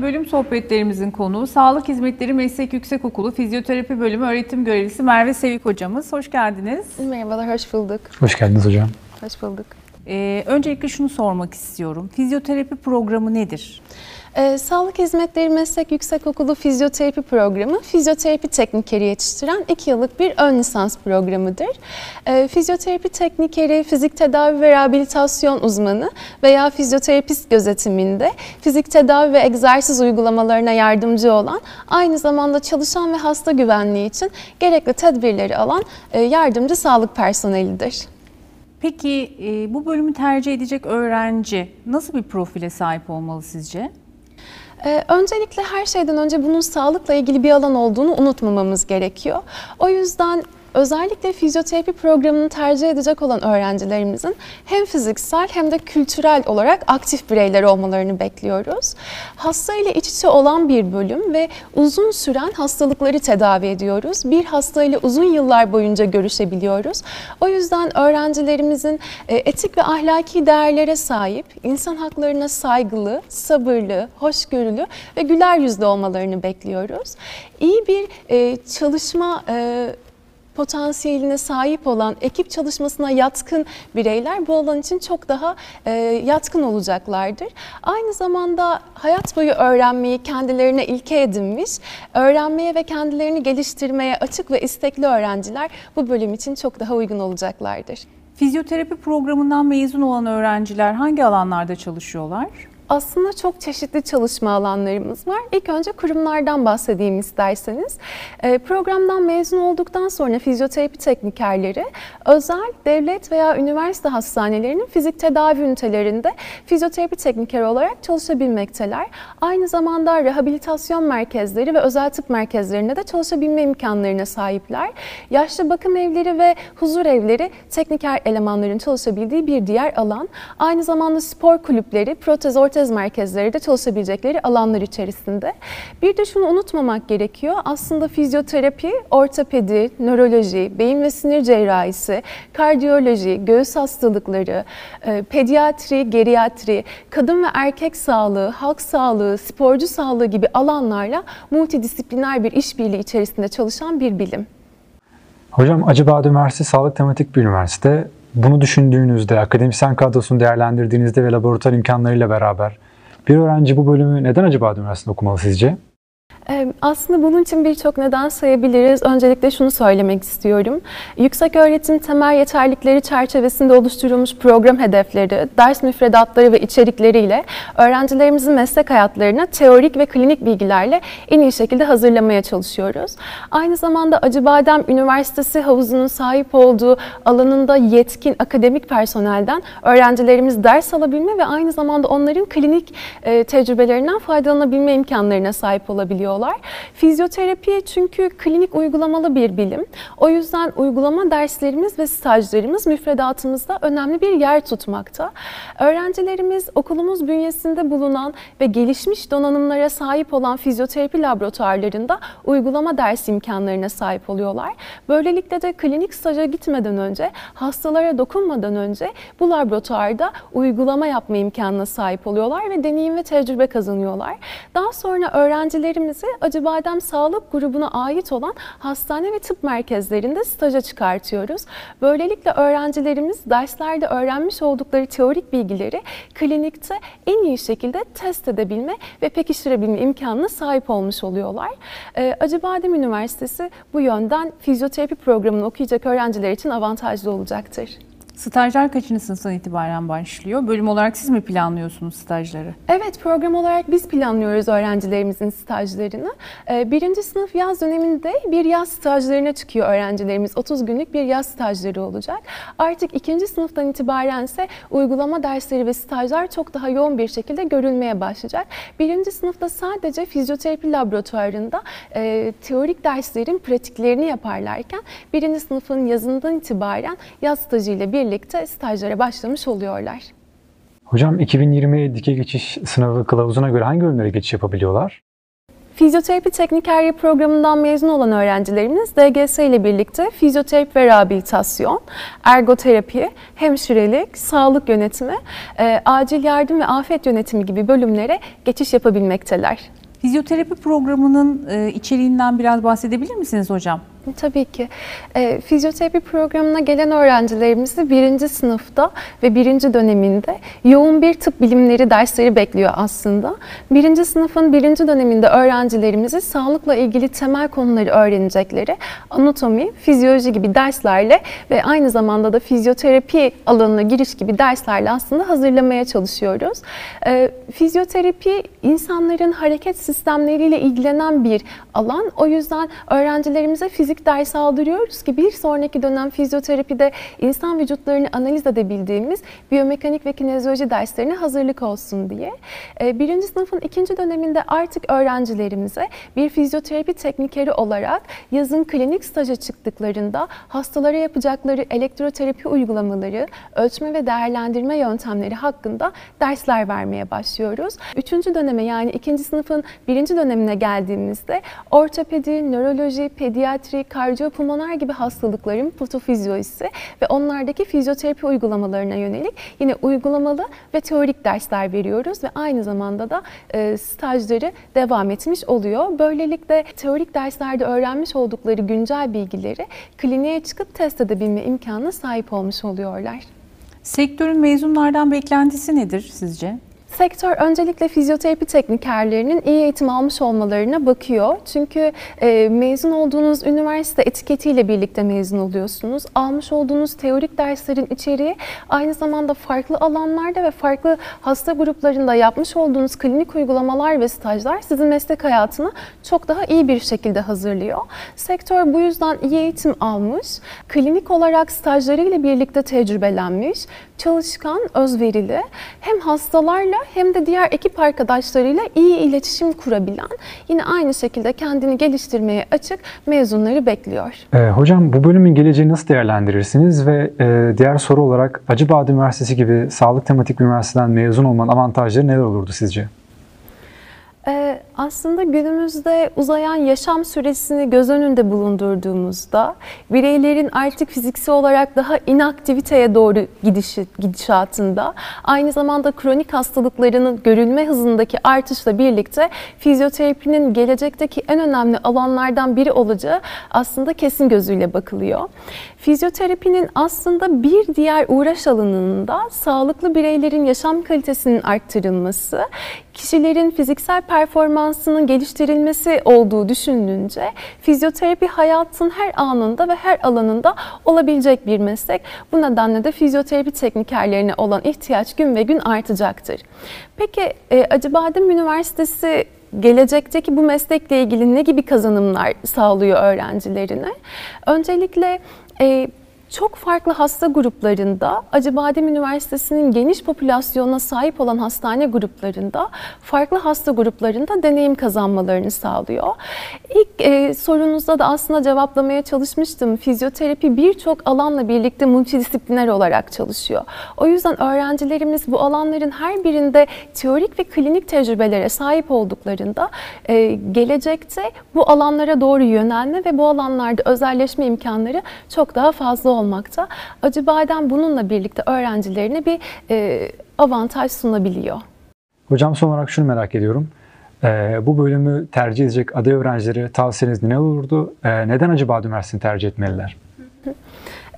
ve bölüm sohbetlerimizin konuğu Sağlık Hizmetleri Meslek Yüksekokulu Fizyoterapi Bölümü öğretim görevlisi Merve Sevik hocamız. Hoş geldiniz. Merhabalar, hoş bulduk. Hoş geldiniz hocam. Hoş bulduk. Ee, öncelikle şunu sormak istiyorum. Fizyoterapi programı nedir? Ee, Sağlık Hizmetleri Meslek Yüksekokulu Fizyoterapi Programı, fizyoterapi teknikeri yetiştiren 2 yıllık bir ön lisans programıdır. Ee, fizyoterapi teknikeri, fizik tedavi ve rehabilitasyon uzmanı veya fizyoterapist gözetiminde fizik tedavi ve egzersiz uygulamalarına yardımcı olan, aynı zamanda çalışan ve hasta güvenliği için gerekli tedbirleri alan e, yardımcı sağlık personelidir. Peki e, bu bölümü tercih edecek öğrenci nasıl bir profile sahip olmalı sizce? Ee, öncelikle her şeyden önce bunun sağlıkla ilgili bir alan olduğunu unutmamamız gerekiyor. O yüzden özellikle fizyoterapi programını tercih edecek olan öğrencilerimizin hem fiziksel hem de kültürel olarak aktif bireyler olmalarını bekliyoruz. Hasta ile iç içe olan bir bölüm ve uzun süren hastalıkları tedavi ediyoruz. Bir hasta ile uzun yıllar boyunca görüşebiliyoruz. O yüzden öğrencilerimizin e, etik ve ahlaki değerlere sahip, insan haklarına saygılı, sabırlı, hoşgörülü ve güler yüzlü olmalarını bekliyoruz. İyi bir e, çalışma e, potansiyeline sahip olan, ekip çalışmasına yatkın bireyler bu alan için çok daha e, yatkın olacaklardır. Aynı zamanda hayat boyu öğrenmeyi kendilerine ilke edinmiş, öğrenmeye ve kendilerini geliştirmeye açık ve istekli öğrenciler bu bölüm için çok daha uygun olacaklardır. Fizyoterapi programından mezun olan öğrenciler hangi alanlarda çalışıyorlar? Aslında çok çeşitli çalışma alanlarımız var. İlk önce kurumlardan bahsedeyim isterseniz. Ee, programdan mezun olduktan sonra fizyoterapi teknikerleri özel, devlet veya üniversite hastanelerinin fizik tedavi ünitelerinde fizyoterapi teknikeri olarak çalışabilmekteler. Aynı zamanda rehabilitasyon merkezleri ve özel tıp merkezlerinde de çalışabilme imkanlarına sahipler. Yaşlı bakım evleri ve huzur evleri tekniker elemanların çalışabildiği bir diğer alan. Aynı zamanda spor kulüpleri, protez ortez protez merkezleri de çalışabilecekleri alanlar içerisinde. Bir de şunu unutmamak gerekiyor. Aslında fizyoterapi, ortopedi, nöroloji, beyin ve sinir cerrahisi, kardiyoloji, göğüs hastalıkları, e, pediatri, geriatri, kadın ve erkek sağlığı, halk sağlığı, sporcu sağlığı gibi alanlarla multidisipliner bir işbirliği içerisinde çalışan bir bilim. Hocam Acıbadem Üniversitesi Sağlık Tematik bir üniversite bunu düşündüğünüzde, akademisyen kadrosunu değerlendirdiğinizde ve laboratuvar imkanlarıyla beraber bir öğrenci bu bölümü neden acaba üniversitede okumalı sizce? Aslında bunun için birçok neden sayabiliriz. Öncelikle şunu söylemek istiyorum. Yüksek öğretim temel yeterlikleri çerçevesinde oluşturulmuş program hedefleri, ders müfredatları ve içerikleriyle öğrencilerimizin meslek hayatlarına teorik ve klinik bilgilerle en iyi şekilde hazırlamaya çalışıyoruz. Aynı zamanda Acıbadem Üniversitesi havuzunun sahip olduğu alanında yetkin akademik personelden öğrencilerimiz ders alabilme ve aynı zamanda onların klinik e, tecrübelerinden faydalanabilme imkanlarına sahip olabiliyorlar yapıyorlar. Fizyoterapi çünkü klinik uygulamalı bir bilim. O yüzden uygulama derslerimiz ve stajlarımız müfredatımızda önemli bir yer tutmakta. Öğrencilerimiz okulumuz bünyesinde bulunan ve gelişmiş donanımlara sahip olan fizyoterapi laboratuvarlarında uygulama ders imkanlarına sahip oluyorlar. Böylelikle de klinik staja gitmeden önce, hastalara dokunmadan önce bu laboratuvarda uygulama yapma imkanına sahip oluyorlar ve deneyim ve tecrübe kazanıyorlar. Daha sonra öğrencilerimizi Acıbadem Sağlık Grubu'na ait olan hastane ve tıp merkezlerinde staja çıkartıyoruz. Böylelikle öğrencilerimiz derslerde öğrenmiş oldukları teorik bilgileri klinikte en iyi şekilde test edebilme ve pekiştirebilme imkanına sahip olmuş oluyorlar. Ee, Acıbadem Üniversitesi bu yönden fizyoterapi programını okuyacak öğrenciler için avantajlı olacaktır. Stajlar kaçıncı sınıftan itibaren başlıyor? Bölüm olarak siz mi planlıyorsunuz stajları? Evet, program olarak biz planlıyoruz öğrencilerimizin stajlarını. Ee, birinci sınıf yaz döneminde bir yaz stajlarına çıkıyor öğrencilerimiz. 30 günlük bir yaz stajları olacak. Artık ikinci sınıftan itibaren ise uygulama dersleri ve stajlar çok daha yoğun bir şekilde görülmeye başlayacak. Birinci sınıfta sadece fizyoterapi laboratuvarında e, teorik derslerin pratiklerini yaparlarken birinci sınıfın yazından itibaren yaz stajıyla birlikte birlikte stajlara başlamış oluyorlar. Hocam 2020 dike geçiş sınavı kılavuzuna göre hangi bölümlere geçiş yapabiliyorlar? Fizyoterapi teknikerliği programından mezun olan öğrencilerimiz DGS ile birlikte fizyoterapi ve rehabilitasyon, ergoterapi, hemşirelik, sağlık yönetimi, e, acil yardım ve afet yönetimi gibi bölümlere geçiş yapabilmekteler. Fizyoterapi programının e, içeriğinden biraz bahsedebilir misiniz hocam? Tabii ki. E, fizyoterapi programına gelen öğrencilerimizi birinci sınıfta ve birinci döneminde yoğun bir tıp bilimleri dersleri bekliyor aslında. Birinci sınıfın birinci döneminde öğrencilerimizi sağlıkla ilgili temel konuları öğrenecekleri anatomi, fizyoloji gibi derslerle ve aynı zamanda da fizyoterapi alanına giriş gibi derslerle aslında hazırlamaya çalışıyoruz. E, fizyoterapi insanların hareket sistemleriyle ilgilenen bir alan. O yüzden öğrencilerimize fizik fizik dersi aldırıyoruz ki bir sonraki dönem fizyoterapide insan vücutlarını analiz edebildiğimiz biyomekanik ve kinezyoloji derslerine hazırlık olsun diye. Ee, birinci sınıfın ikinci döneminde artık öğrencilerimize bir fizyoterapi teknikeri olarak yazın klinik staja çıktıklarında hastalara yapacakları elektroterapi uygulamaları, ölçme ve değerlendirme yöntemleri hakkında dersler vermeye başlıyoruz. Üçüncü döneme yani ikinci sınıfın birinci dönemine geldiğimizde ortopedi, nöroloji, pediatri, kardiyopulmoner gibi hastalıkların patofizyolojisi ve onlardaki fizyoterapi uygulamalarına yönelik yine uygulamalı ve teorik dersler veriyoruz ve aynı zamanda da e, stajları devam etmiş oluyor. Böylelikle teorik derslerde öğrenmiş oldukları güncel bilgileri kliniğe çıkıp test edebilme imkanına sahip olmuş oluyorlar. Sektörün mezunlardan beklentisi nedir sizce? Sektör öncelikle fizyoterapi teknikerlerinin iyi eğitim almış olmalarına bakıyor. Çünkü e, mezun olduğunuz üniversite etiketiyle birlikte mezun oluyorsunuz. Almış olduğunuz teorik derslerin içeriği aynı zamanda farklı alanlarda ve farklı hasta gruplarında yapmış olduğunuz klinik uygulamalar ve stajlar sizin meslek hayatını çok daha iyi bir şekilde hazırlıyor. Sektör bu yüzden iyi eğitim almış, klinik olarak stajlarıyla birlikte tecrübelenmiş, çalışkan, özverili hem hastalarla hem de diğer ekip arkadaşlarıyla iyi iletişim kurabilen, yine aynı şekilde kendini geliştirmeye açık mezunları bekliyor. E, hocam bu bölümün geleceğini nasıl değerlendirirsiniz ve e, diğer soru olarak Acıbadem Üniversitesi gibi sağlık tematik bir üniversiteden mezun olmanın avantajları neler olurdu sizce? Aslında günümüzde uzayan yaşam süresini göz önünde bulundurduğumuzda bireylerin artık fiziksel olarak daha inaktiviteye doğru gidişi, gidişatında aynı zamanda kronik hastalıklarının görülme hızındaki artışla birlikte fizyoterapinin gelecekteki en önemli alanlardan biri olacağı aslında kesin gözüyle bakılıyor. Fizyoterapinin aslında bir diğer uğraş alanında sağlıklı bireylerin yaşam kalitesinin arttırılması, kişilerin fiziksel performansının geliştirilmesi olduğu düşünülünce fizyoterapi hayatın her anında ve her alanında olabilecek bir meslek. Bu nedenle de fizyoterapi teknikerlerine olan ihtiyaç gün ve gün artacaktır. Peki e, Acıbadem Üniversitesi gelecekteki bu meslekle ilgili ne gibi kazanımlar sağlıyor öğrencilerine? Öncelikle e, çok farklı hasta gruplarında Acıbadem Üniversitesi'nin geniş popülasyona sahip olan hastane gruplarında farklı hasta gruplarında deneyim kazanmalarını sağlıyor. İlk e, sorunuzda da aslında cevaplamaya çalışmıştım. Fizyoterapi birçok alanla birlikte multidisipliner olarak çalışıyor. O yüzden öğrencilerimiz bu alanların her birinde teorik ve klinik tecrübelere sahip olduklarında e, gelecekte bu alanlara doğru yönelme ve bu alanlarda özelleşme imkanları çok daha fazla olmakta. Acıbadem bununla birlikte öğrencilerine bir e, avantaj sunabiliyor. Hocam son olarak şunu merak ediyorum. Ee, bu bölümü tercih edecek aday öğrencilere tavsiyeniz ne olurdu? Ee, neden Acıbadem Üniversitesi'ni tercih etmeliler?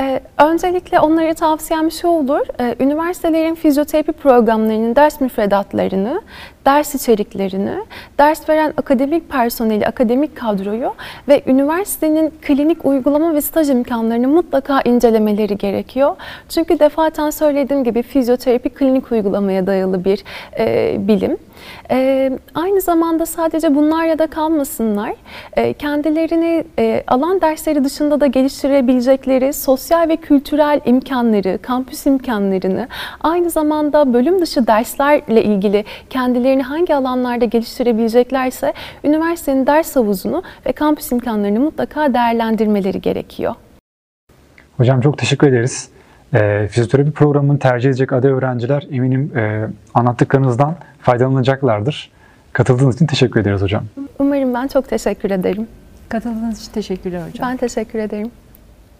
Ee, öncelikle onlara tavsiyem şu olur. Ee, üniversitelerin fizyoterapi programlarının ders müfredatlarını, ders içeriklerini, ders veren akademik personeli, akademik kadroyu ve üniversitenin klinik uygulama ve staj imkanlarını mutlaka incelemeleri gerekiyor. Çünkü defaten söylediğim gibi fizyoterapi klinik uygulamaya dayalı bir e, bilim. E, aynı zamanda sadece bunlarla da kalmasınlar. E, kendilerini e, alan dersleri dışında da geliştirebilecekleri sosyal ve kültürel imkanları, kampüs imkanlarını, aynı zamanda bölüm dışı derslerle ilgili kendilerini hangi alanlarda geliştirebileceklerse üniversitenin ders havuzunu ve kampüs imkanlarını mutlaka değerlendirmeleri gerekiyor. Hocam çok teşekkür ederiz. E, fizyoterapi programını tercih edecek aday öğrenciler eminim e, anlattıklarınızdan faydalanacaklardır. Katıldığınız için teşekkür ederiz hocam. Umarım ben çok teşekkür ederim. Katıldığınız için teşekkürler hocam. Ben teşekkür ederim.